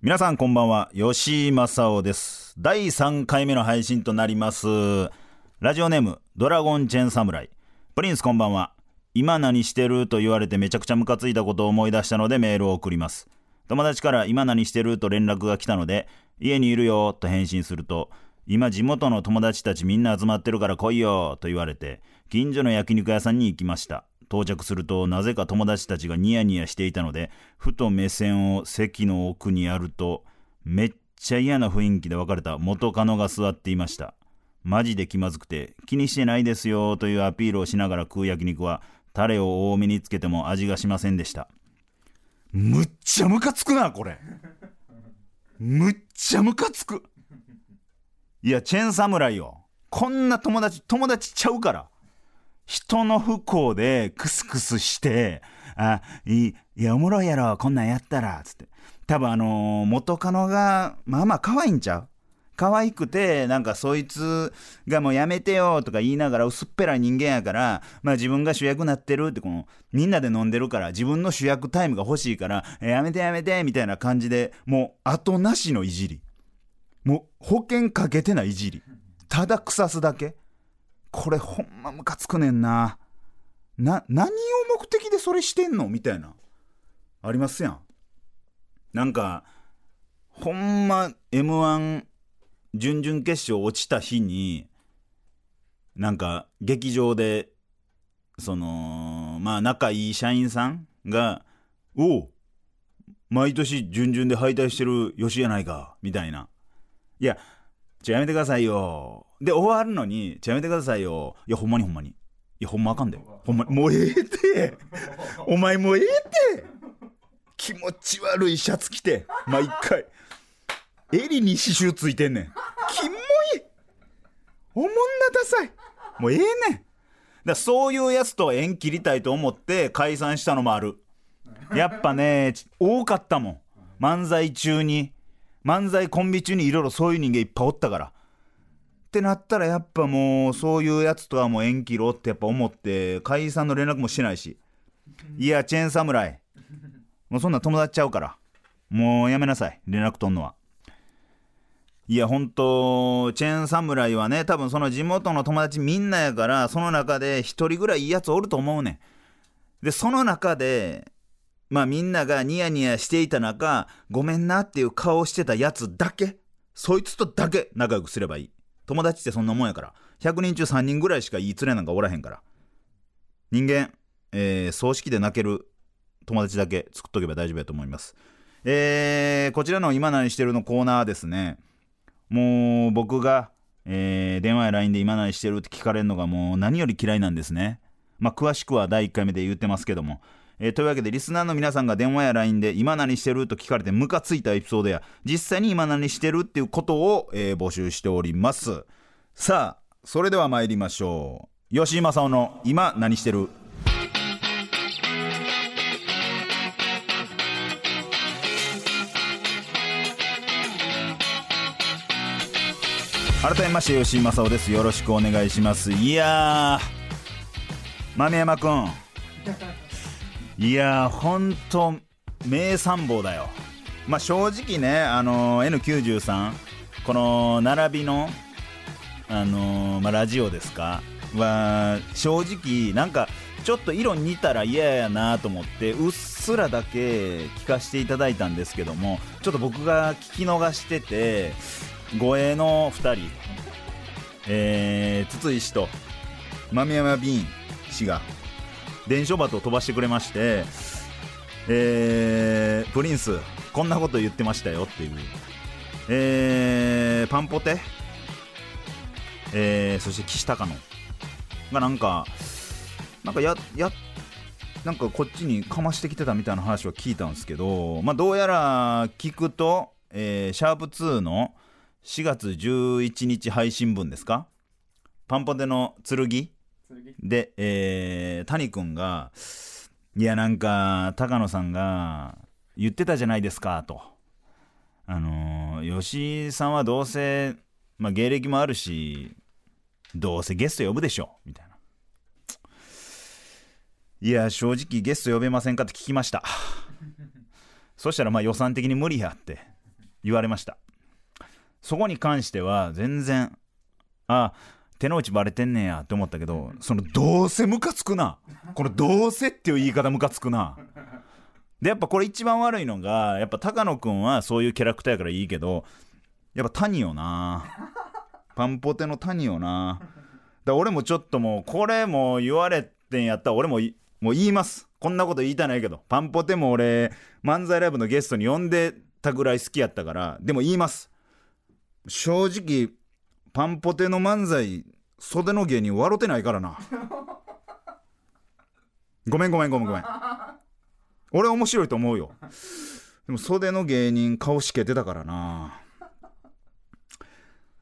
皆さんこんばんは吉井正夫です。第3回目の配信となります。ラジオネームドラゴンチェーン侍プリンスこんばんは。今何してる？と言われてめちゃくちゃムカついたことを思い出したのでメールを送ります。友達から今何してる？と連絡が来たので家にいるよと返信すると今地元の友達たちみんな集まってるから来いよと言われて近所の焼肉屋さんに行きました。到着するとなぜか友達たちがニヤニヤしていたのでふと目線を席の奥にやるとめっちゃ嫌な雰囲気で別れた元カノが座っていました。マジで気まずくて気にしてないですよというアピールをしながら食う焼肉はタレを多めにつけても味がしませんでした。むっちゃムカつくなこれ。むっちゃムカつく。いやチェーンサムライよ。こんな友達友達ちゃうから。人の不幸でクスクスして、あ、いい、いや、おもろいやろ、こんなんやったら、つって。多分あのー元カノが、まあまあ可愛いんちゃう？可愛くて、なんかそいつがもうやめてよとか言いながら薄っぺらい人間やから、まあ自分が主役になってるって、この、みんなで飲んでるから、自分の主役タイムが欲しいから、やめてやめて、みたいな感じで、もう後なしのいじり。もう保険かけてないいじり。ただ腐すだけ。これほんまムカつくねんな。な、何を目的でそれしてんの？みたいな。ありますやん。なんか、ほんま M1 準々決勝落ちた日に、なんか劇場で、その、まあ仲いい社員さんが、おう、毎年準々で敗退してる吉やないか、みたいな。いや、ちょ、やめてくださいよ。で、終わるのに、ちょ、やめてくださいよ。いや、ほんまにほんまに。いや、ほんまあかんで。ほんまに、もうええって。お前もうええって。気持ち悪いシャツ着て、毎回。襟に刺繍ついてんねん。キモい。おもんなダサい。もうええねん。だそういうやつと縁切りたいと思って解散したのもある。やっぱね、多かったもん。漫才中に。漫才コンビ中にいろいろそういう人間いっぱいおったから。ってなったらやっぱもうそういうやつとはもう縁切ろうってやっぱ思って解散の連絡もしないし。いや、チェーン侍。もうそんな友達ちゃうから。もうやめなさい。連絡取んのは。いや、ほんと、チェーン侍はね、多分その地元の友達みんなやから、その中で一人ぐらいいいやつおると思うねん。で、その中で、まあみんながニヤニヤしていた中、ごめんなっていう顔してたやつだけ、そいつとだけ仲良くすればいい。友達ってそんなもんやから。100人中3人ぐらいしかいい連れなんかおらへんから。人間、えー、葬式で泣ける友達だけ作っとけば大丈夫やと思います。えー、こちらの今何してるのコーナーですね、もう僕が、えー、電話や LINE で今何してるって聞かれるのがもう何より嫌いなんですね。まあ詳しくは第1回目で言ってますけども。えーというわけでリスナーの皆さんが電話や LINE で今何してると聞かれてムカついたエピソードや実際に今何してるっていうことを、えー募集しておりますさあそれでは参りましょう吉井正夫の今何してる改めまして吉井正夫です。よろしくお願いします。いやー豆山くん。いやー、ほんと、名参謀だよ。まあ、正直ね、あのー N93、この並びの、あのーまあ、ラジオですか？は、正直、なんか、ちょっと色似たら嫌やなと思って、うっすらだけ聞かせていただいたんですけども、ちょっと僕が聞き逃してて、護衛の2人、えー、筒井氏と豆山ビン氏が、伝書バトを飛ばしてくれまして、えー、プリンス、こんなこと言ってましたよっていう。えー、パンポテ、えー、そして岸高野。がなんか、なんかや、や、なんかこっちにかましてきてたみたいな話は聞いたんですけど、まあどうやら聞くと、えー、シャープ2の4月11日配信分ですか？パンポテの剣？で、えー、谷君が、いや、なんか、高野さんが言ってたじゃないですか、と。あのー吉井さんはどうせ、まあ、芸歴もあるしどうせゲスト呼ぶでしょみたいな。いや正直ゲスト呼べませんかって聞きました。そしたらまあ予算的に無理やって言われましたそこに関しては全然あ手の内バレてんねやって思ったけどそのどうせムカつくな。このどうせっていう言い方ムカつくな。でやっぱこれ一番悪いのがやっぱ高野くんはそういうキャラクターやからいいけどやっぱ谷よな。パンポテの谷よな。だ俺もちょっともうこれも言われてんやったら俺ももう言います。こんなこと言いたないけどパンポテも俺漫才ライブのゲストに呼んでたぐらい好きやったからでも言います。正直パンポテの漫才袖の芸人笑ってないからな。ごめんごめんごめんごめん。俺面白いと思うよ。でも袖の芸人顔しけてたからな。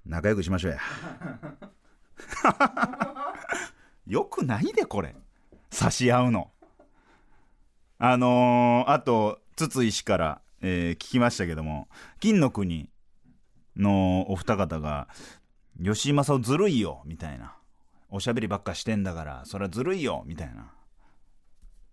仲良くしましょうや。よくないでこれ。差し合うの。あのーあと筒井氏から、えー聞きましたけども金の国のお二方が吉井正夫ずるいよみたいなおしゃべりばっかしてんだからそれはずるいよみたいな。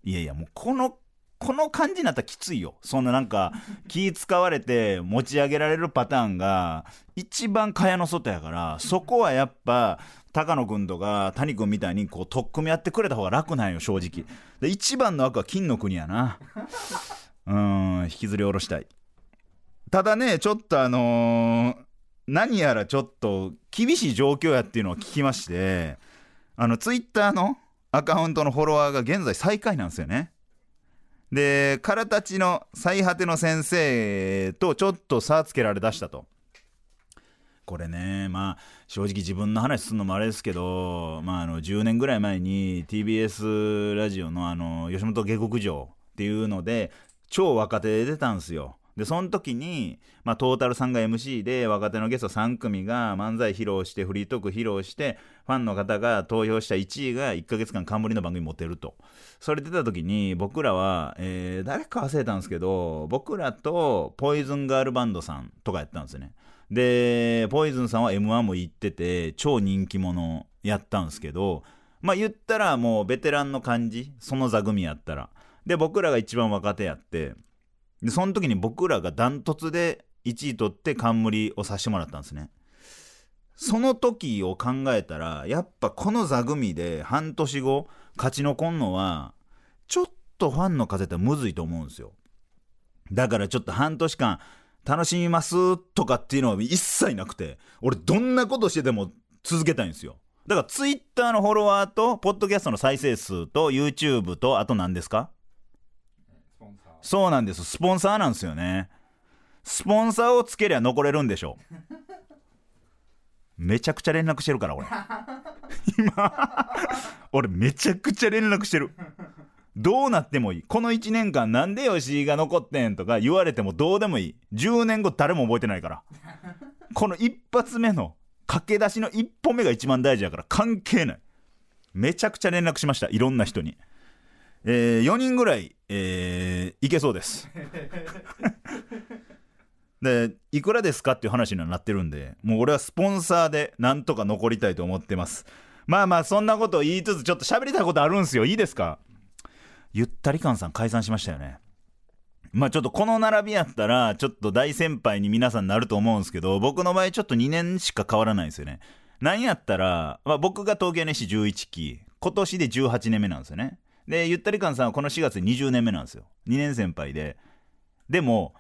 いやいやもうこのこの感じになったらきついよ。そんななんか気使われて持ち上げられるパターンが一番蚊帳の外やからそこはやっぱ高野君とか谷君みたいにこう取っ組み合ってくれた方が楽なんよ正直。で一番の悪は金の国やな。うん引きずり下ろしたい。ただねちょっとあのー何やらちょっと厳しい状況やっていうのを聞きましてあのツイッターのアカウントのフォロワーが現在最下位なんですよね。で空たちの最果ての先生とちょっと差つけられだしたと。これねまあ正直自分の話するのもあれですけど、まあ、あの10年ぐらい前に TBS ラジオのあの吉本下克上っていうので超若手で出たんですよ。でその時に、まあ、トータルさんが MC で若手のゲスト3組が漫才披露してフリートーク披露してファンの方が投票した1位が1ヶ月間冠の番組持てると。それ出た時に僕らは、えー誰か忘れたんですけど僕らとポイズンガールバンドさんとかやったんですよね。でポイズンさんは m 1も行ってて超人気者やったんですけどまあ言ったらもうベテランの感じその座組やったら。で僕らが一番若手やってでその時に僕らがダントツで1位取って冠をさせてもらったんですね。その時を考えたらやっぱこの座組で半年後勝ち残んのはちょっとファンの風ってむずいと思うんですよ。だからちょっと半年間楽しみますとかっていうのは一切なくて俺どんなことしてでも続けたいんですよ。だからツイッターのフォロワーとポッドキャストの再生数と YouTube とあと何ですか？そうなんです。スポンサーなんですよね。スポンサーをつけりゃ残れるんでしょめちゃくちゃ連絡してるから俺。今俺めちゃくちゃ連絡してる。どうなってもいい。この1年間なんで吉井が残ってんとか言われてもどうでもいい。10年後誰も覚えてないから。この一発目の駆け出しの一歩目が一番大事やから関係ない。めちゃくちゃ連絡しました。いろんな人に。えー4人ぐらい、えーいけそうです。でいくらですかっていう話にはなってるんでもう俺はスポンサーでなんとか残りたいと思ってます。まあまあそんなことを言いつつちょっと喋りたいことあるんすよ。いいですか？ゆったり感さん解散しましたよね。まあちょっとこの並びやったらちょっと大先輩に皆さんなると思うんですけど僕の場合ちょっと2年しか変わらないんですよね。なんやったら、まあ、僕が東京 NSC11 期今年で18年目なんですよね。でゆったり感さんはこの4月で20年目なんですよ。2年先輩で。でも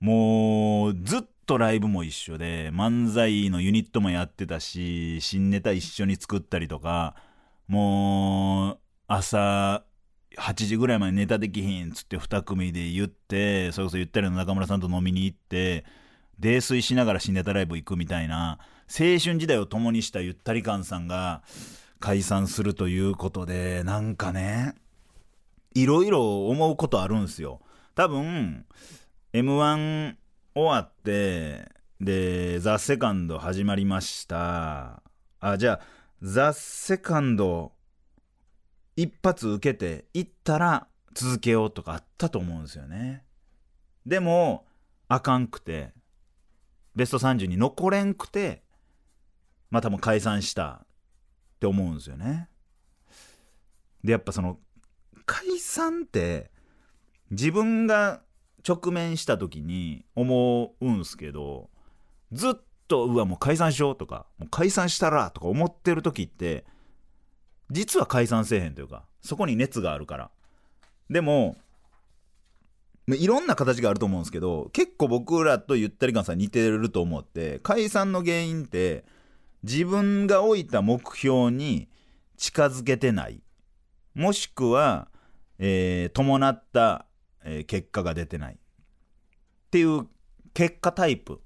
もうずっとライブも一緒で漫才のユニットもやってたし新ネタ一緒に作ったりとかもう朝8時ぐらいまでネタできひんっつって2組で言ってそれこそゆったりの中村さんと飲みに行って泥酔しながら新ネタライブ行くみたいな青春時代を共にしたゆったり感さんが解散するということでなんかねいろいろ思うことあるんですよ。多分 m 1終わってで「ザ・セカンド始まりました。あじゃあ「ザ・セカンド一発受けて行ったら続けようとかあったと思うんですよね。でもあかんくてベスト30に残れんくてまあ多分解散したって思うんですよね。でやっぱその解散って自分が直面した時に思うんすけどずっとうわもう解散しようとかもう解散したらとか思ってる時って実は解散せえへんというかそこに熱があるから。でもいろんな形があると思うんですけど結構僕らとゆったり感さん似てると思って解散の原因って自分が置いた目標に近づけてない。もしくは、えー伴った、えー結果が出てないっていう結果タイプ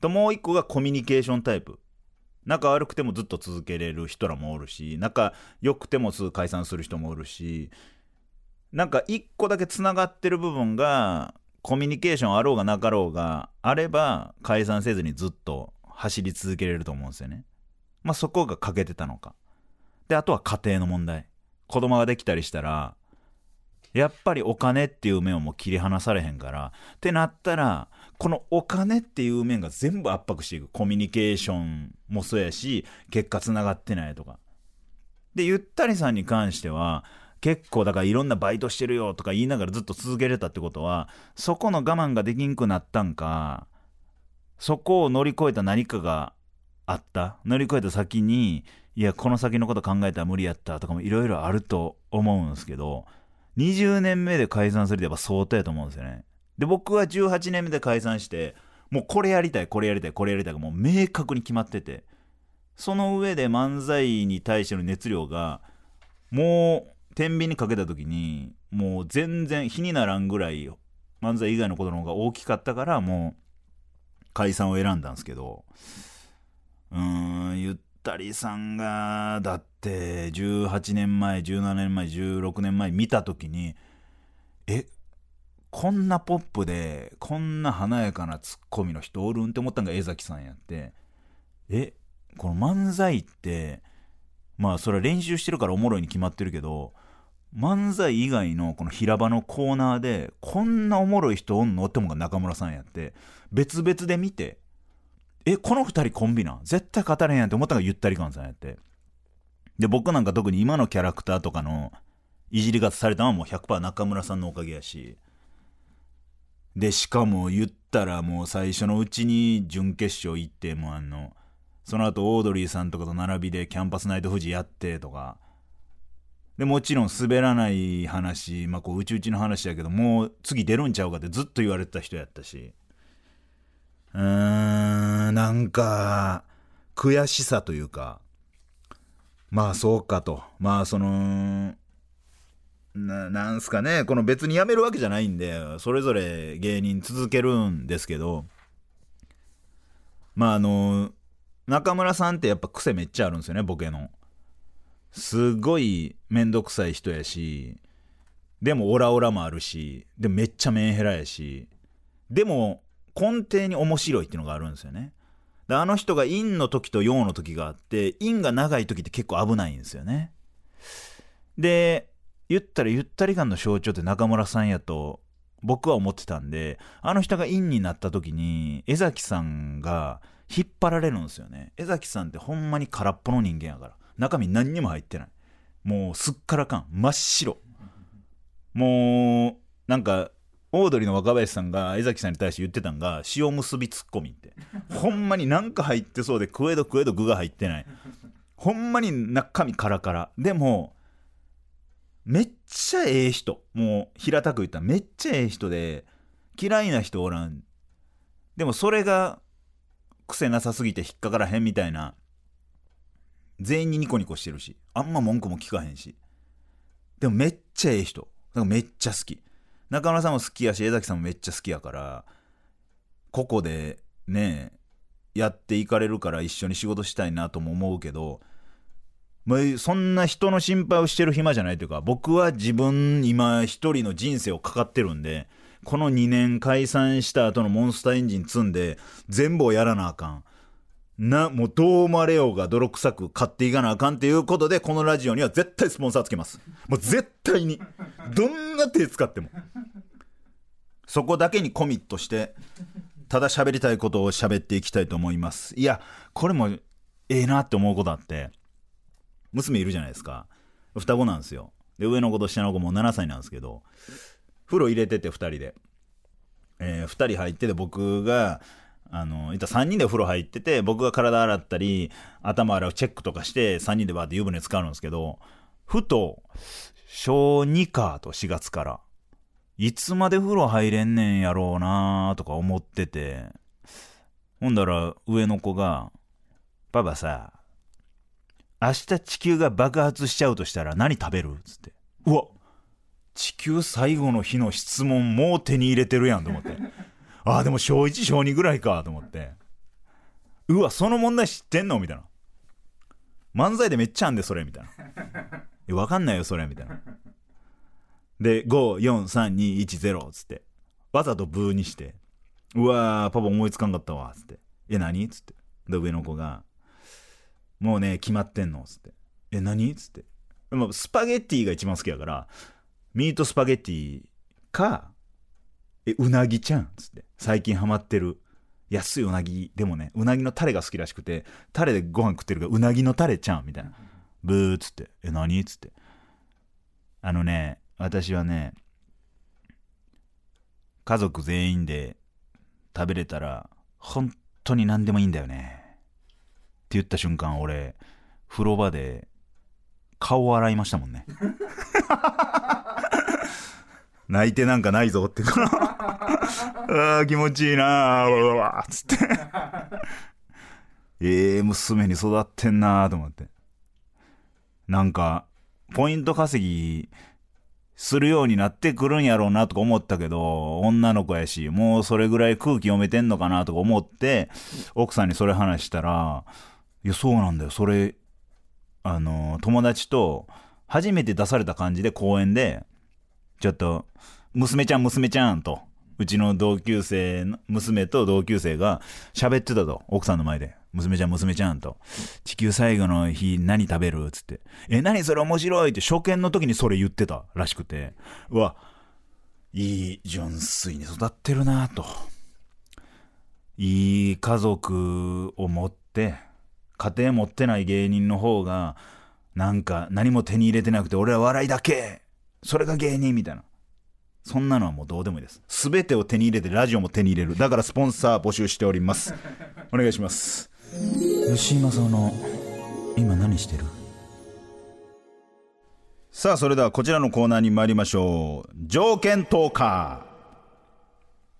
ともう一個がコミュニケーションタイプ仲悪くてもずっと続けれる人らもおるし仲良くてもすぐ解散する人もおるしなんか一個だけつながってる部分がコミュニケーションあろうがなかろうがあれば解散せずにずっと走り続けれると思うんですよね。まあそこが欠けてたのか。であとは家庭の問題。子供ができたりしたらやっぱりお金っていう面をもう切り離されへんから。ってなったらこのお金っていう面が全部圧迫していく。コミュニケーションもそうやし結果つながってないとか。でゆったりさんに関しては結構だからいろんなバイトしてるよとか言いながらずっと続けれたってことはそこの我慢ができんくなったんかそこを乗り越えた何かがあった？乗り越えた先にいやこの先のこと考えたら無理やったとかもいろいろあると思うんですけど20年目で解散するってやっぱ相当やと思うんですよね。で僕は18年目で解散してもうこれやりたいこれやりたいこれやりたいがもう明確に決まっててその上で漫才に対しての熱量がもう天秤にかけた時にもう全然比にならんぐらい漫才以外のことの方が大きかったからもう解散を選んだんですけどうーんゆったりさんがだって18年前17年前16年前見た時にえこんなポップでこんな華やかなツッコミの人おるんって思ったんが江崎さんやって。えこの漫才ってまあそれは練習してるからおもろいに決まってるけど漫才以外のこの平場のコーナーでこんなおもろい人おんのってもんが中村さんやって。別々で見てえこの2人コンビなん？絶対語れへんやんって思ったのがゆったり感さんやって。で僕なんか特に今のキャラクターとかのいじり方されたのはもう100%中村さんのおかげやし。でしかも言ったらもう最初のうちに準決勝行ってもうあのその後オードリーさんとかと並びでキャンパスナイト富士やってとか。でもちろん滑らない話まあこううちうちの話やけどもう次出るんちゃうかってずっと言われてた人やったし。うーん。なんか悔しさというかまあそうかと。まあそのななんすかね。この別に辞めるわけじゃないんでそれぞれ芸人続けるんですけどまああの中村さんってやっぱ癖めっちゃあるんですよねボケの。すごいめんどくさい人やしでもオラオラもあるしでもめっちゃメンヘラやしでも根底に面白いっていうのがあるんですよね。であの人が陰の時と陽の時があって陰が長い時って結構危ないんですよね。で言ったらゆったり感の象徴って中村さんやと僕は思ってたんであの人が陰になった時に江崎さんが引っ張られるんですよね。江崎さんってほんまに空っぽの人間やから。中身何にも入ってない。もうすっからかん。真っ白。もうなんかオードリーの若林さんが江崎さんに対して言ってたんが塩結びツッコミって。ほんまになんか入ってそうで食えど食えど具が入ってない。ほんまに中身カラカラ。でもめっちゃええ人。もう平たく言ったらめっちゃええ人で嫌いな人おらん。でもそれが癖なさすぎて引っかからへんみたいな。全員にニコニコしてるし。あんま文句も聞かへんし。でもめっちゃええ人。だかめっちゃ好き。中村さんも好きやし江崎さんもめっちゃ好きやからここでねやっていかれるから一緒に仕事したいなとも思うけどもうそんな人の心配をしてる暇じゃないというか僕は自分今一人の人生をかかってるんでこの2年解散した後のモンスターエンジン積んで全部をやらなあかん。なもうどう思われようが泥臭く買っていかなあかんっていうことでこのラジオには絶対スポンサーつけますもう絶対にどんな手使ってもそこだけにコミットしてただ喋りたいことを喋っていきたいと思います。いや、これもええなって思うことあって、娘いるじゃないですか。双子なんですよ。で、上の子と下の子も7歳なんですけど、風呂入れてて2人で。え2人入ってて僕が、あの、いった3人で風呂入ってて、僕が体洗ったり、頭洗うチェックとかして、3人でバーって湯船使うんですけど、ふと、小2かと4月から、いつまで風呂入れんねんやろうなーとか思ってて、ほんだら上の子が、パパさ、明日地球が爆発しちゃうとしたら何食べるつって。うわ地球最後の日の質問もう手に入れてるやんと思って。ああ、でも小1、小2ぐらいかと思って。うわ、その問題知ってんの？みたいな。漫才でめっちゃあんで、それ、みたいな。え、わかんないよ、それ、みたいな。で、5、4、3、2、1、0つって。わざとブーにして。うわー、パパ思いつかんかったわ、つって。え、何？つって。で、上の子が、もうね、決まってんのつって。え、何？つって。でもスパゲッティが一番好きやから、ミートスパゲッティか、え、うなぎちゃんつって。最近ハマってる。安いうなぎでもね、うなぎのタレが好きらしくて、タレでご飯食ってるから、うなぎのタレちゃんみたいな。ブーっつって。え、何っつって。あのね、私はね、家族全員で食べれたら、本当に何でもいいんだよね。って言った瞬間、俺、風呂場で顔を洗いましたもんね。泣いてなんかないぞってから あー気持ちいいな。あわわつって。ええ娘に育ってんなーと思って。なんかポイント稼ぎするようになってくるんやろうなとか思ったけど女の子やしもうそれぐらい空気読めてんのかなとか思って奥さんにそれ話したらいやそうなんだよ。それあの友達と初めて出された感じで公園でちょっと、娘ちゃん、娘ちゃんと、うちの同級生の、娘と同級生が喋ってたと、奥さんの前で。娘ちゃん、娘ちゃんと。地球最後の日何食べる？つって。え、何それ面白い？って初見の時にそれ言ってたらしくて。うわ、いい純粋に育ってるなと。いい家族を持って、家庭持ってない芸人の方が、なんか何も手に入れてなくて俺は笑いだけそれが芸人みたいな。そんなのはもうどうでもいいです。すべてを手に入れてラジオも手に入れる。だからスポンサー募集しております。お願いします。吉井正夫の今何してる？さあ、それではこちらのコーナーに参りましょう。条件トーカー。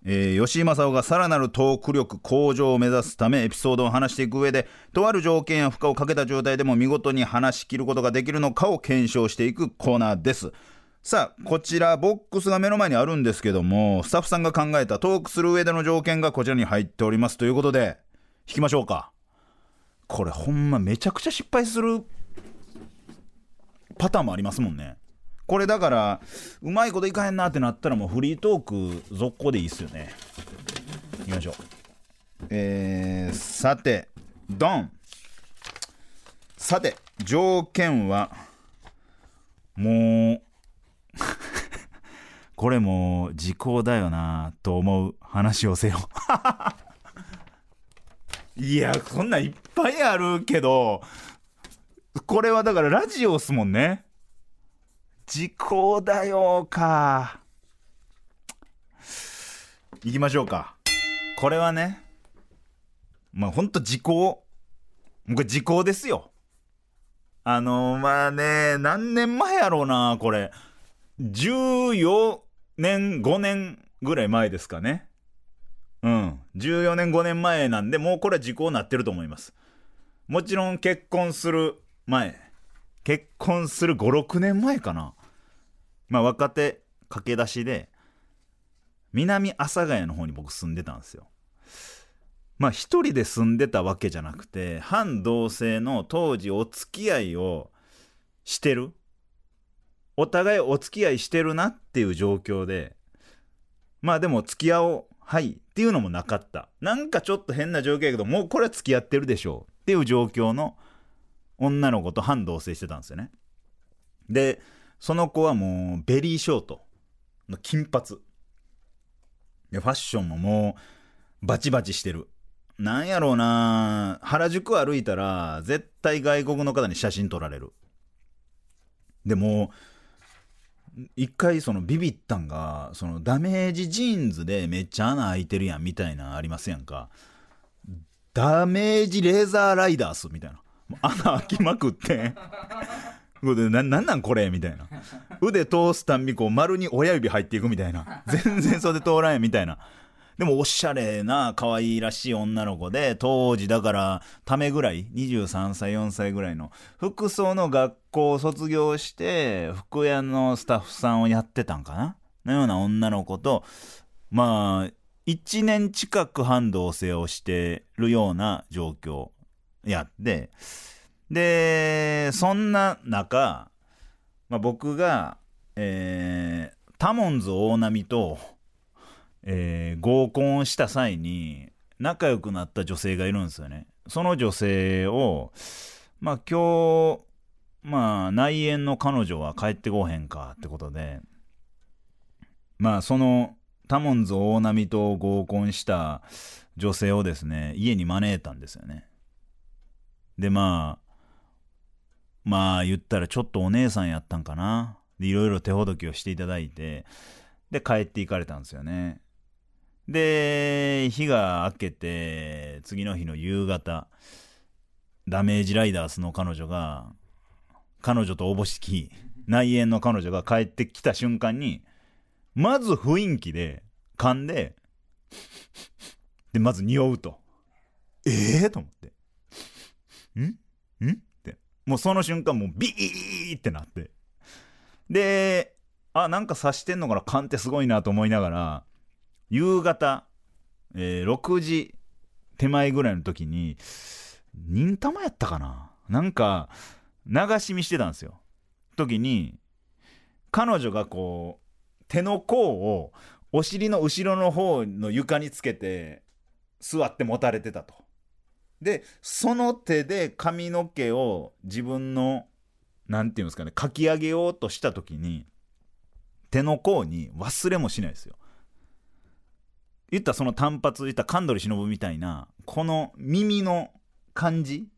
えー吉井正夫がさらなるトーク力向上を目指すためエピソードを話していく上でとある条件や負荷をかけた状態でも見事に話し切ることができるのかを検証していくコーナーですさあこちらボックスが目の前にあるんですけどもスタッフさんが考えたトークする上での条件がこちらに入っておりますということで引きましょうか。これほんまめちゃくちゃ失敗するパターンもありますもんね。これだからうまいこといかへんなってなったらもうフリートーク続行でいいっすよね。いきましょう。えー、さてドン。さて条件はもう これも時効だよなと思う話をせよ。いやこんないっぱいあるけどこれはだからラジオっすもんね。時効だよか。行きましょうか。これはねまあほんと時効。もうこれ時効ですよ。あのまあね何年前やろうなこれ。14年5年ぐらい前ですかね。うん。14年5年前なんでもうこれは時効になってると思います。もちろん結婚する前。結婚する56年前かな。まあ若手駆け出しで南阿佐ヶ谷の方に僕住んでたんですよ。まあ一人で住んでたわけじゃなくて反同性の当時お付き合いをしてるお互いお付き合いしてるなっていう状況でまあでも付き合おうはいっていうのもなかったなんかちょっと変な状況やけどもうこれは付き合ってるでしょうっていう状況の女の子と反同棲してたんですよねでその子はもうベリーショートの金髪でファッションももうバチバチしてる。なんやろうな原宿歩いたら、絶対外国の方に写真撮られる。でもう、一回そのビビったんが、そのダメージジーンズでめっちゃ穴開いてるやんみたいなありますやんか？ダメージレーザーライダースみたいな。穴開きまくって。これななんなんこれみたいな。腕通すたんびこう丸に親指入っていくみたいな。全然袖通らんやんみたいな。でもおしゃれな可愛らしい女の子で、当時だからためぐらい、23歳、4歳ぐらいの、服装の学校を卒業して、服屋のスタッフさんをやってたんかな？のような女の子と、まあ、1年近く半同棲をしてるような状況やって、で、そんな中、まあ、僕が、えータモンズ大波と、えー合コンした際に仲良くなった女性がいるんですよね。その女性を、まあ今日、まあ内縁の彼女は帰ってこへんかってことで、まあそのタモンズ大波と合コンした女性をですね、家に招いたんですよね。でまあ、まあ言ったらちょっとお姉さんやったんかな。でいろいろ手ほどきをしていただいて、で帰って行かれたんですよね。で、日が明けて、次の日の夕方、ダメージライダースの彼女が、彼女とおぼしき内縁の彼女が帰ってきた瞬間に、まず雰囲気で噛んで、で、まず匂うと。ええー、と思って。ん？ん？って。もうその瞬間もうビーってなって。で、あ、なんか察してんのかな勘ってすごいなと思いながら、夕方、えー6時手前ぐらいの時に、忍たまやったかな？なんか、流し見してたんですよ。時に、彼女がこう、手の甲をお尻の後ろの方の床につけて、座って持たれてたと。で、その手で髪の毛を自分の、なんていうんですかね、かき上げようとした時に、手の甲に忘れもしないですよ。言ったその単発、言ったら神取忍みたいな、この耳の感じ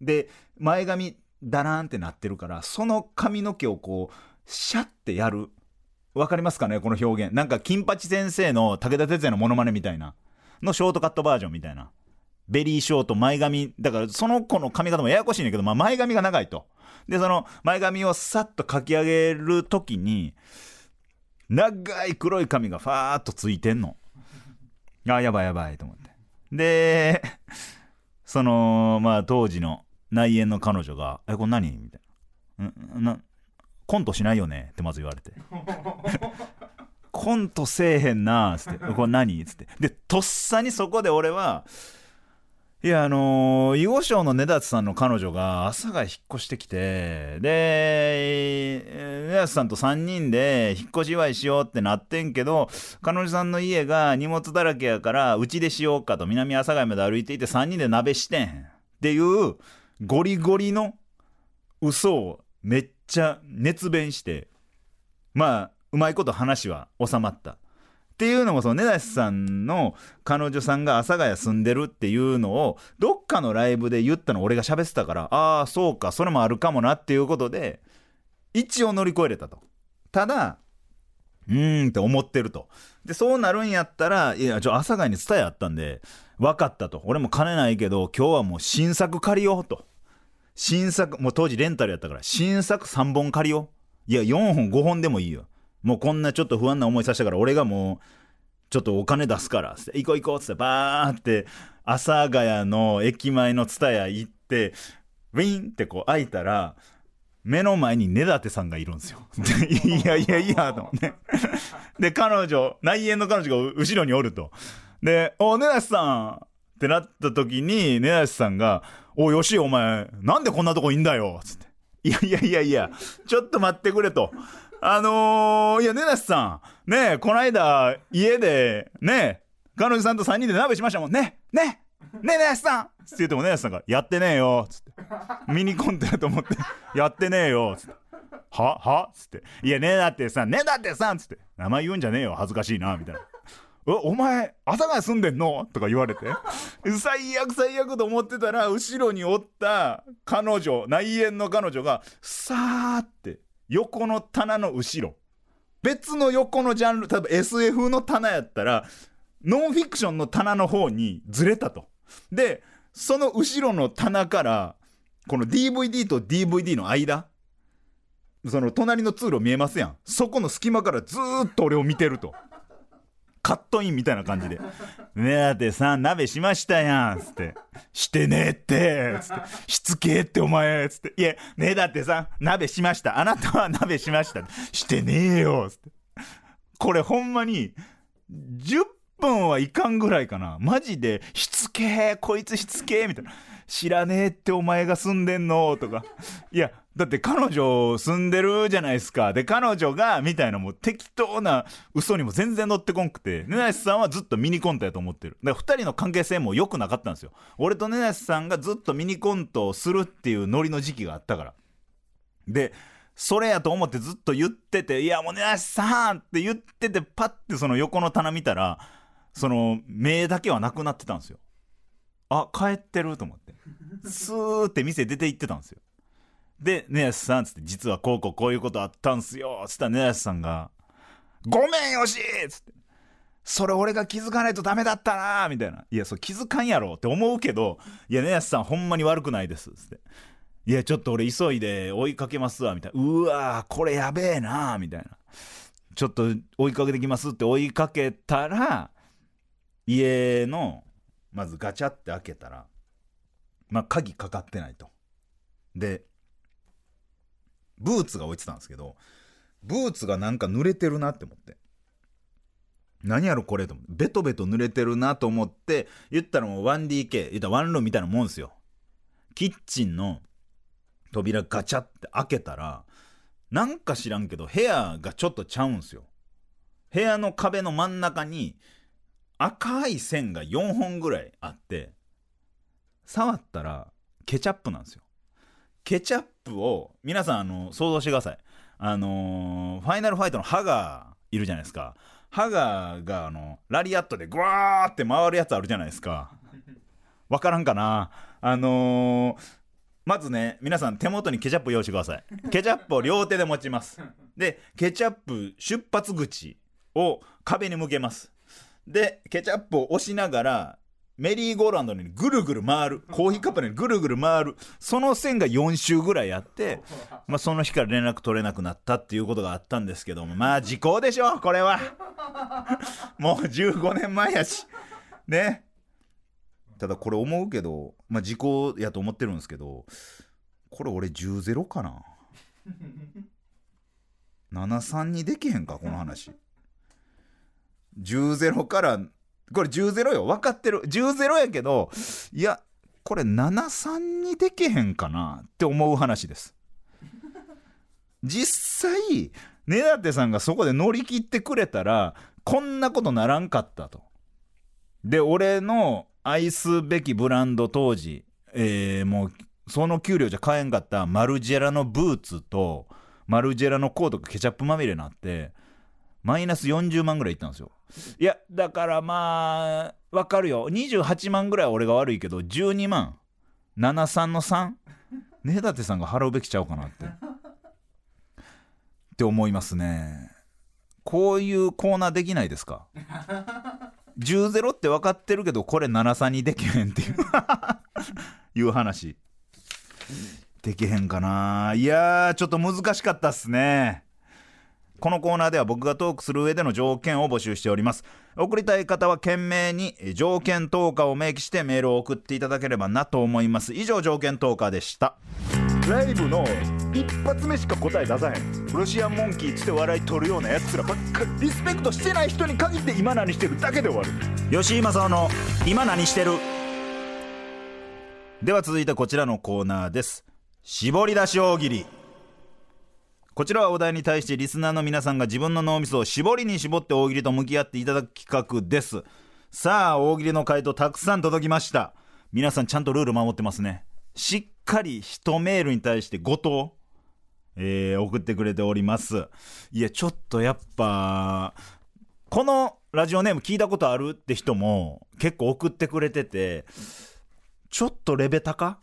で、前髪ダラーンってなってるから、その髪の毛をこう、シャッてやる。わかりますかね？この表現。なんか、金八先生の武田鉄矢のモノマネみたいな。のショートカットバージョンみたいな。ベリーショート、前髪。だから、その子の髪型もややこしいんだけど、まあ、前髪が長いと。で、その前髪をさっとかき上げるときに、長い黒い髪がファーっとついてんの。あ、やばいやばいと思って。で、その、まあ当時の内縁の彼女が、え、これ何？みたいな。な、コントしないよね？ってまず言われて。コントせえへんなっつって、これ何？っつって。で、とっさにそこで俺は、いや、あのー、囲碁将の根立さんの彼女が阿佐ヶ谷引っ越してきて、で、根立さんと3人で引っ越し祝いしようってなってんけど、彼女さんの家が荷物だらけやから、うちでしようかと、南阿佐ヶ谷まで歩いていて3人で鍋してん。っていう、ゴリゴリの嘘をめっちゃ熱弁して、まあ、うまいこと話は収まった。っていうのもその根立さんの彼女さんが阿佐ヶ谷住んでるっていうのをどっかのライブで言ったの俺が喋ってたからああそうかそれもあるかもなっていうことで一応乗り越えれたと。ただうーんって思ってると。でそうなるんやったらいやちょ阿佐ヶ谷に伝えあったんで分かったと。俺も金ないけど今日はもう新作借りようと。新作もう当時レンタルやったから新作3本借りよう。いや4本5本でもいいよ。もうこんなちょっと不安な思いさせたから俺がもうちょっとお金出すからっ行こう行こうっつってバーって阿佐ヶ谷の駅前の蔦屋行ってウィンってこう開いたら目の前に根立さんがいるんですよ。いやいやいやと思って。で彼女内縁の彼女が後ろにおると。で「お根立さん!」ってなった時に根立さんが「およしお前なんでこんなとこいんだよ」っつって「いやいやいやいやちょっと待ってくれ」と。あのー、いや、根立さん、ねえ、この間、家で、ねえ、彼女さんと3人で鍋しましたもんね。ねね根立さんって言っても根立さんが、やってねえよ、つって。ミニコントやと思って、やってねえよ、つって。ははつって。いや、根立さん、根立さんつって。名前言うんじゃねえよ、恥ずかしいな、みたいな。えお前阿佐ヶ谷住んでんの？とか言われて最悪最悪と思ってたら後ろにおった彼女内縁の彼女がさーって横の棚の後ろ。別の横のジャンル多分 SF の棚やったらノンフィクションの棚の方にずれたと。でその後ろの棚からこの DVD と DVD の間その隣の通路見えますやん。そこの隙間からずっと俺を見てると。カットインみたいな感じで「ねだってさ鍋しましたやん」つって「してねえって」つって「しつけえってお前」つって「いやねだってさ鍋しました。あなたは鍋しました」してねえよ」つって。これほんまに10分はいかんぐらいかな。マジで「しつけえこいつしつけえ」みたいな「知らねえってお前が住んでんの」とか。いやだって彼女住んでるじゃないですか。で彼女がみたいなもう適当な嘘にも全然乗ってこんくて。根無さんはずっとミニコントやと思ってる。だから2人の関係性も良くなかったんですよ。俺と根無さんがずっとミニコントをするっていうノリの時期があったから。でそれやと思ってずっと言ってて「いやもう根無さん!」って言っててパッてその横の棚見たらその目だけはなくなってたんですよ。あ帰ってると思って。スーって店出て行ってたんですよ。で、ねやすさんつって、実はこうこうこういうことあったんすよつったらねやすさんが、ごめんよしつって、それ俺が気づかないとダメだったなみたいな。いや、そう気づかんやろって思うけど、いや、ねやすさんほんまに悪くないです。つって。いや、ちょっと俺急いで追いかけますわ、みたいな。うわーこれやべえなみたいな。ちょっと追いかけてきますって追いかけたら、家の、まずガチャって開けたら、まあ、鍵かかってないと。で、ブーツが置いてたんですけど、ブーツがなんか濡れてるなって思って。何やろこれと思って。ベトベト濡れてるなと思って、言ったらもう 1DK、言ったらワンルームみたいなもんですよ。キッチンの扉ガチャって開けたら、なんか知らんけど部屋がちょっとちゃうんすよ。部屋の壁の真ん中に赤い線が4本ぐらいあって、触ったらケチャップなんですよ。ケチャップを皆さんあの想像してください。あのーファイナルファイトのハガーいるじゃないですか。ハガーがあのラリアットでグワーって回るやつあるじゃないですか。わからんかな。あのーまずね皆さん手元にケチャップ用意してください。ケチャップを両手で持ちます。でケチャップ出発口を壁に向けます。でケチャップを押しながらメリーゴーランドにぐるぐる回るコーヒーカップにぐるぐる回るその線が4周ぐらいあって、まあ、その日から連絡取れなくなったっていうことがあったんですけどもまあ時効でしょこれは。もう15年前やし。ね。ただこれ思うけどまあ時効やと思ってるんですけどこれ俺10-0かな。7-3にできへんかこの話。10-0からこれ10-0よ。分かってる。10-0やけどいやこれ7-3にできへんかなって思う話です。実際根立さんがそこで乗り切ってくれたらこんなことならんかったと。で俺の愛すべきブランド当時、えーもうその給料じゃ買えんかったマルジェラのブーツとマルジェラのコートがケチャップまみれになってマイナス40万ぐらいいったんですよ。いやだからまあわかるよ。28万ぐらい俺が悪いけど12万。73の 3? 根立さんが払うべきちゃうかなって。って思いますね。こういうコーナーできないですか？10-0って分かってるけどこれ7-3にできへんっていう。いう話。できへんかな。いやちょっと難しかったっすね。このコーナーでは僕がトークする上での条件を募集しております。送りたい方は懸命にえー条件投下を明記してメールを送っていただければなと思います。以上条件投下でした。ライブの一発目しか答え出さへん。ロシアンモンキーっつって笑い取るようなやつらばっかりリスペクトしてない人に限って今何してるだけで終わる。吉井正夫の「今何してる?」では続いてこちらのコーナーです。絞り出し大喜利こちらはお題に対してリスナーの皆さんが自分の脳みそを絞りに絞って大喜利と向き合っていただく企画です。さあ大喜利の回答たくさん届きました。皆さんちゃんとルール守ってますね。しっかり1メールに対して5答えー送ってくれております。いやちょっとやっぱこのラジオネーム聞いたことあるって人も結構送ってくれててちょっとレベ高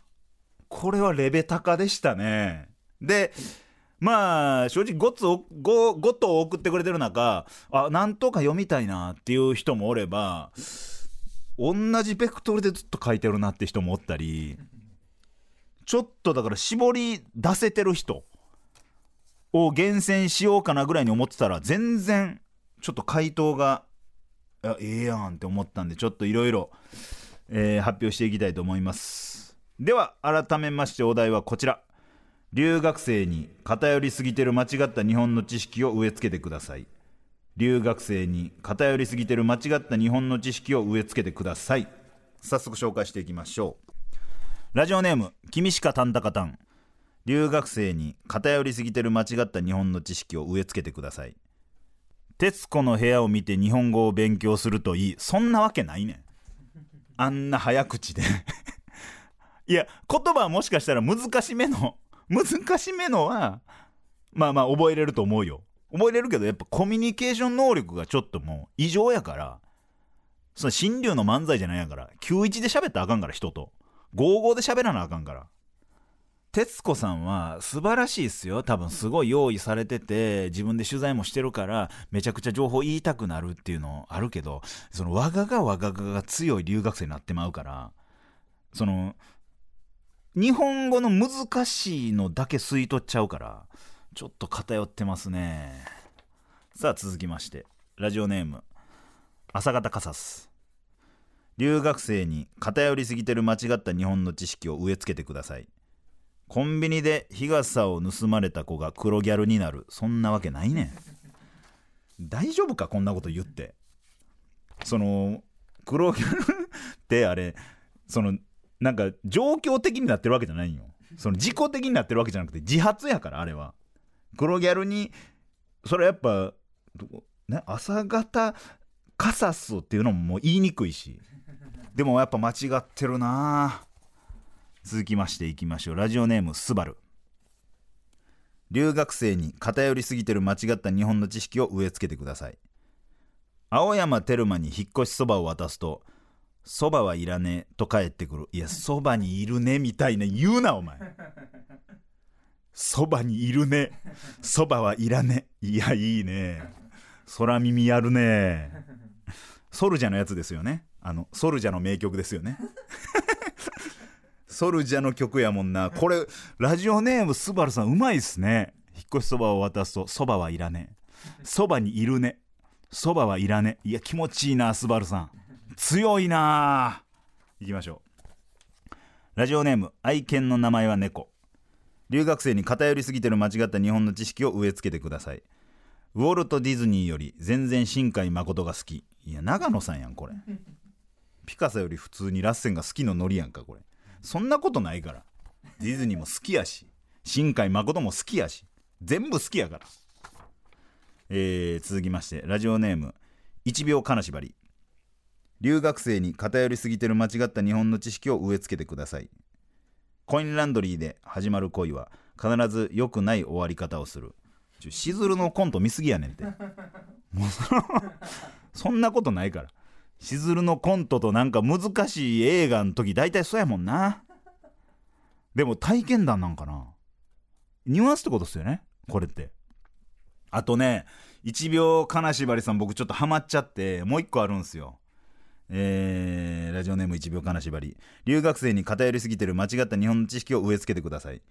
これはレベ高でしたね。でまあ正直5つ 5, 5と送ってくれてる中あなんとか読みたいなっていう人もおれば同じベクトルでずっと書いてるなって人もおったりちょっとだから絞り出せてる人を厳選しようかなぐらいに思ってたら全然ちょっと回答がええやんって思ったんでちょっといろいろ発表していきたいと思います。では改めましてお題はこちら。留学生に偏りすぎてる間違った日本の知識を植え付けてください。留学生に偏りすぎてる間違った日本の知識を植え付けてください。早速紹介していきましょう。ラジオネーム君しかたんたかたん。留学生に偏りすぎてる間違った日本の知識を植え付けてください。徹子の部屋を見て日本語を勉強するといい。そんなわけないねん。あんな早口で。いや言葉はもしかしたら難しめの難しめのはまあまあ覚えれると思うよ。覚えれるけどやっぱコミュニケーション能力がちょっともう異常やからその新流の漫才じゃないやから91で喋ったらあかんから人と。55で喋らなあかんから。徹子さんは素晴らしいっすよ。多分すごい用意されてて自分で取材もしてるからめちゃくちゃ情報言いたくなるっていうのあるけどその我がが我ががが強い留学生になってまうからその日本語の難しいのだけ吸い取っちゃうからちょっと偏ってますね。さあ続きまして。ラジオネーム。朝方カサス留学生に偏りすぎてる間違った日本の知識を植え付けてください。コンビニで日傘を盗まれた子が黒ギャルになる。そんなわけないね。ん大丈夫かこんなこと言って。その黒ギャルってあれそのなんか状況的になってるわけじゃないよ。その自己的になってるわけじゃなくて自発やからあれは。黒ギャルにそれやっぱね朝方カサスっていうのももう言いにくいし。でもやっぱ間違ってるな。続きましていきましょう。ラジオネームスバル。留学生に偏りすぎてる間違った日本の知識を植え付けてください。青山テルマに引っ越しそばを渡すとそばはいらねえと帰ってくる。いやそばにいるねみたいな言うなお前。そばにいるね。そばはいらねいやいいね。空耳やるね。ソルジャのやつですよね。あのソルジャの名曲ですよね。ソルジャの曲やもんな。これラジオネームスバルさんうまいっすね。引っ越しそばを渡すとそばはいらねそばにいるね。そばはいらねいや気持ちいいなスバルさん。強いな行きましょう。ラジオネーム愛犬の名前は猫。留学生に偏りすぎてる間違った日本の知識を植え付けてください。ウォルト・ディズニーより全然新海誠が好き。いや長野さんやんこれ。ピカソより普通にラッセンが好きのノリやんかこれ。そんなことないから。ディズニーも好きやし。新海誠も好きやし。全部好きやから。えー、続きましてラジオネーム1秒金縛り留学生に偏りすぎてる間違った日本の知識を植え付けてください。コインランドリーで始まる恋は必ず良くない終わり方をする。ちょしずるのコント見すぎやねんって。もうそのそんなことないから。しずるのコントとなんか難しい映画の時大体そうやもんな。でも体験談なんかな。ニュアンスってことですよねこれって。あとね1秒金縛りさん僕ちょっとハマっちゃってもう一個あるんすよ。えー、ラジオネーム1秒金縛り。留学生に偏りすぎてる間違った日本の知識を植え付けてください。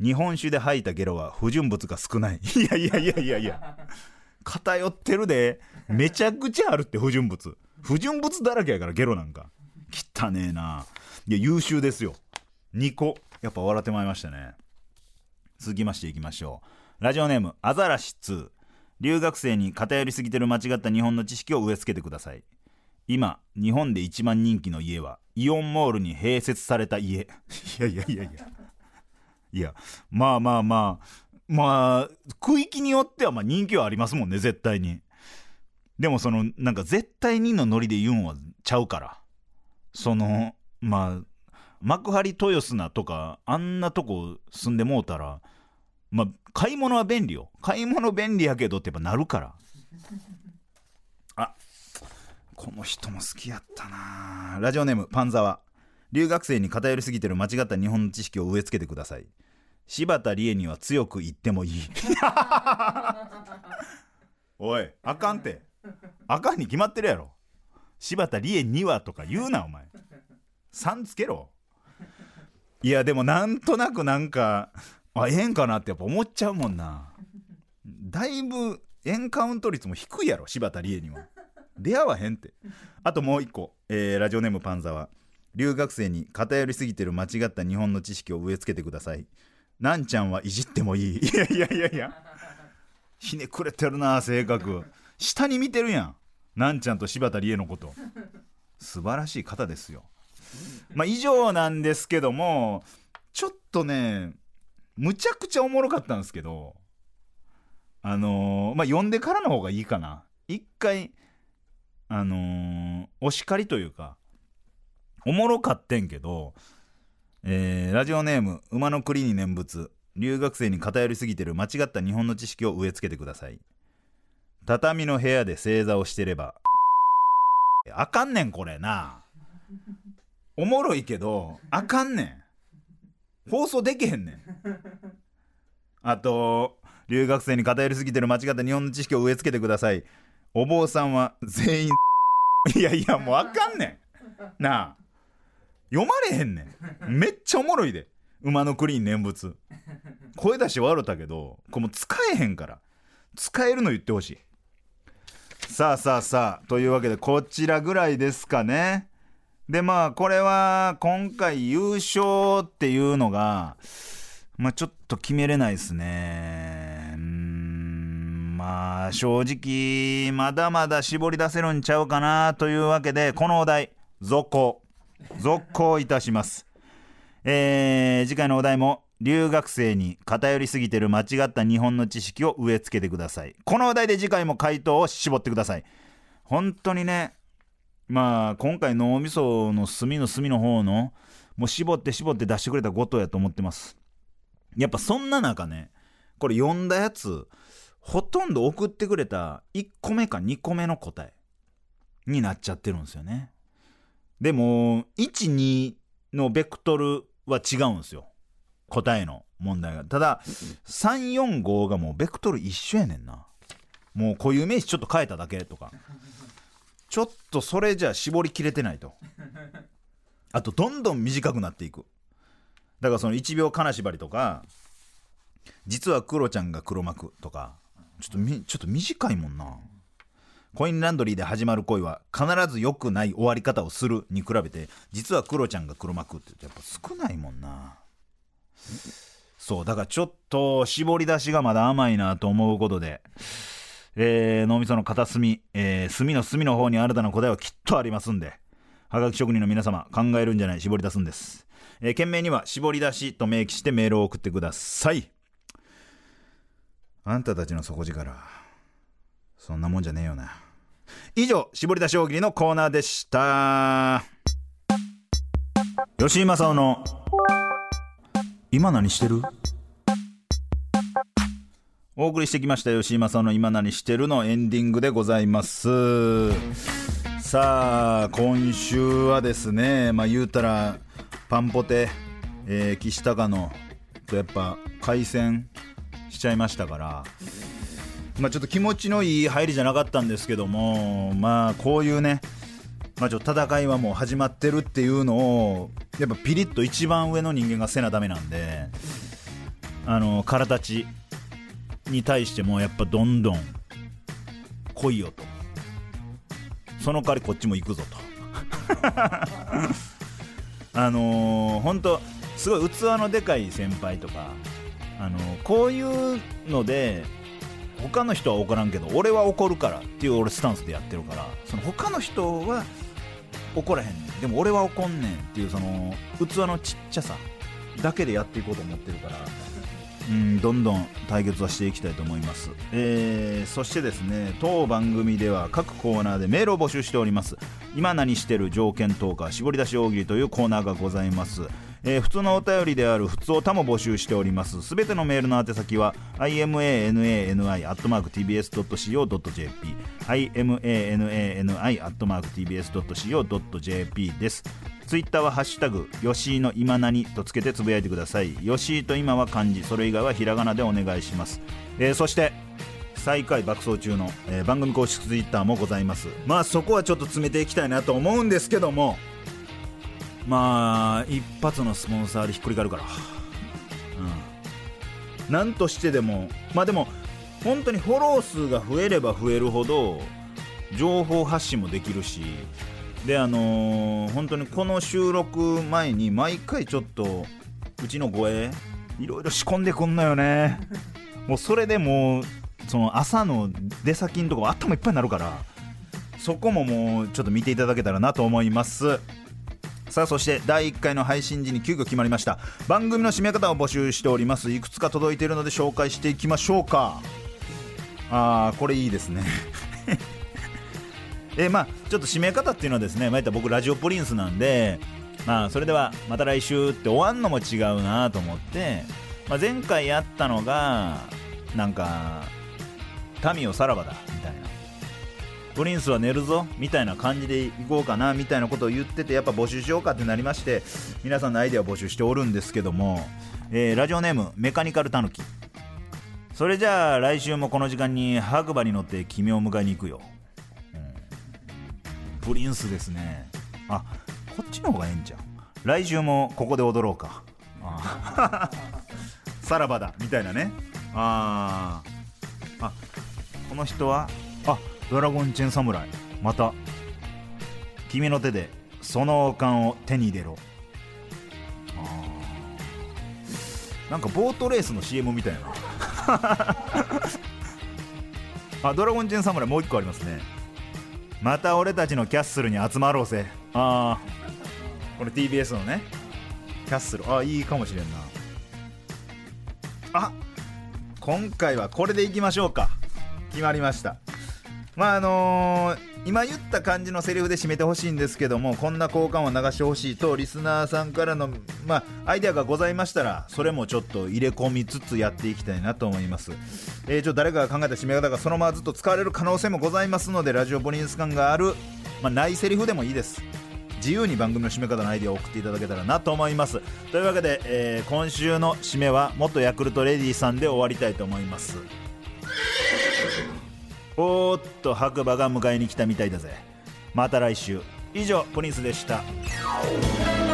日本酒で吐いたゲロは不純物が少ない。いやいやいやいやいや。偏ってるで。めちゃくちゃあるって不純物。不純物だらけやからゲロなんか。汚ねえな。いや優秀ですよ。2個。やっぱ笑ってまいりましたね。続きましていきましょう。ラジオネームアザラシ2留学生に偏りすぎてる間違った日本の知識を植え付けてください。今日本で一番人気の家はイオンモールに併設された家。いやいやいやいや。いやまあまあまあまあ区域によってはまあ人気はありますもんね絶対に。でもそのなんか絶対にのノリで言うんはちゃうから。そのまあ幕張豊砂とかあんなとこ住んでもうたらまあ買い物は便利よ。買い物便利やけどってやっぱなるから。あこの人も好きやったな。ラジオネームパンザワ。留学生に偏りすぎてる間違った日本の知識を植え付けてください。柴田理恵には強く言ってもいい。おいあかんて。あかんに決まってるやろ。柴田理恵にはとか言うなお前。3つけろ。いやでもなんとなくなんかあええんかなってやっぱ思っちゃうもんな。だいぶエンカウント率も低いやろ柴田理恵には。出会わへんって。あともう一個、えーラジオネームパンザは。留学生に偏りすぎてる間違った日本の知識を植え付けてください。なんちゃんはいじってもいい。いやいやいやいや。ひねくれてるな性格。下に見てるやん。なんちゃんと柴田理恵のこと。素晴らしい方ですよ。まあ以上なんですけどもちょっとねむちゃくちゃおもろかったんですけどあのーまあ読んでからの方がいいかな。一回あのーお叱りというかおもろかってんけど、えーラジオネーム馬の栗に念仏。留学生に偏りすぎてる間違った日本の知識を植え付けてください。畳の部屋で正座をしてればあかんねんこれな。おもろいけどあかんねん。放送できへんねん。あと留学生に偏りすぎてる間違った日本の知識を植え付けてください。お坊さんは全員 いやいやもうあかんねん。なあ。読まれへんねん。めっちゃおもろいで。馬のクリーン念仏。声出し笑ったけどこれも使えへんから。使えるの言ってほしい。さあさあさあ。というわけでこちらぐらいですかね。でまあこれは今回優勝っていうのがまあちょっと決めれないですね。あ正直まだまだ絞り出せるんちゃうかなというわけでこのお題続行。続行いたします。えー次回のお題も留学生に偏りすぎてる間違った日本の知識を植え付けてください。このお題で次回も回答を絞ってください。本当にねまあ今回脳みその隅の隅の方のもう絞って絞って出してくれたことやと思ってます。やっぱそんな中ねこれ読んだやつほとんど送ってくれた1個目か2個目の答えになっちゃってるんですよね。でも12のベクトルは違うんですよ。答えの問題が。ただ345がもうベクトル一緒やねんな。もう固有名詞ちょっと変えただけとか。ちょっとそれじゃ絞りきれてないと。あとどんどん短くなっていく。だからその1秒金縛りとか実はクロちゃんが黒幕とかちょっとみちょっと短いもんな。コインランドリーで始まる恋は必ず良くない終わり方をするに比べて実はクロちゃんが黒幕ってやっぱ少ないもんな。そうだからちょっと絞り出しがまだ甘いなと思うことで、えー脳みその片隅、えー隅の隅の方に新たな答えはきっとありますんではがき職人の皆様考えるんじゃない絞り出すんです、えー件名には絞り出しと明記してメールを送ってください。あんたたちの底力。そんなもんじゃねえよな。以上絞り出し大喜利のコーナーでした。吉井正夫の今何してる？お送りしてきました吉井正夫の今何してる？のエンディングでございます。さあ今週はですねまあ言うたらパンポテ、えー岸高野とやっぱ回戦しちゃいましたからまあちょっと気持ちのいい入りじゃなかったんですけどもまあこういうねまあ、ちょっと戦いはもう始まってるっていうのをやっぱピリッと一番上の人間がせなダメなんであの体ちに対してもやっぱどんどん来いよと。その代わりこっちも行くぞと。あのー、本当すごい器のでかい先輩とかあのーこういうので他の人は怒らんけど俺は怒るからっていう俺スタンスでやってるからその他の人は怒らへんねん。でも俺は怒んねんっていうその器のちっちゃさだけでやっていこうと思ってるから うんどんどん対決はしていきたいと思います、えーそしてですね当番組では各コーナーでメールを募集しております。今何してる条件トーカー絞り出し大喜利というコーナーがございます、えー普通のお便りである普通おたも募集しております。すべてのメールの宛先は imanani.tbs.co.jp imanani.tbs.co.jp です。ツイッターは「ハッシュタグ吉井の今何」とつけてつぶやいてください。吉井と今は漢字それ以外はひらがなでお願いします、えーそして最下位爆走中の、えー番組公式ツイッターもございます。まあそこはちょっと詰めていきたいなと思うんですけどもまあ一発のスポンサーでひっくり返るから。うん。なんとしてでもまあでも本当にフォロー数が増えれば増えるほど情報発信もできるしであのー本当にこの収録前に毎回ちょっとうちの声いろいろ仕込んでくんのよね。もうそれでもうその朝の出先のとこ頭いっぱいになるからそこももうちょっと見ていただけたらなと思います。さあそして第1回の配信時に急遽決まりました。番組の締め方を募集しております。いくつか届いているので紹介していきましょうか。あーこれいいですね。えーまあちょっと締め方っていうのはですね、まあ、った僕ラジオプリンスなんでまあそれではまた来週って終わんのも違うなと思って、まあ、前回やったのがなんか民をさらばだ。プリンスは寝るぞみたいな感じでいこうかなみたいなことを言っててやっぱ募集しようかってなりまして皆さんのアイデアを募集しておるんですけども、えーラジオネームメカニカルタヌキ。それじゃあ来週もこの時間に白馬に乗って君を迎えに行くよ、うん。プリンスですね。あこっちの方がええんじゃん来週もここで踊ろうか。あ さらばだみたいなね。ああこの人はあドラゴンチェン侍。また君の手でその王冠を手に入れろ。あー。なんかボートレースの CM みたいな。あドラゴンチェン侍もう一個ありますね。また俺たちのキャッスルに集まろうぜ。ああこれ TBS のね。キャッスル。あいいかもしれんな。あ今回はこれでいきましょうか。決まりました。まああのー今言った感じのセリフで締めてほしいんですけどもこんな交換を流してほしいとリスナーさんからの、まあ、アイデアがございましたらそれもちょっと入れ込みつつやっていきたいなと思います、えー、ちょっと誰かが考えた締め方がそのままずっと使われる可能性もございますのでラジオポリンス感がある、まあ、ないセリフでもいいです。自由に番組の締め方のアイデアを送っていただけたらなと思います。というわけで、えー今週の締めは元ヤクルトレディさんで終わりたいと思います。おーっと白馬が迎えに来たみたいだぜ。また来週。以上プリンスでした「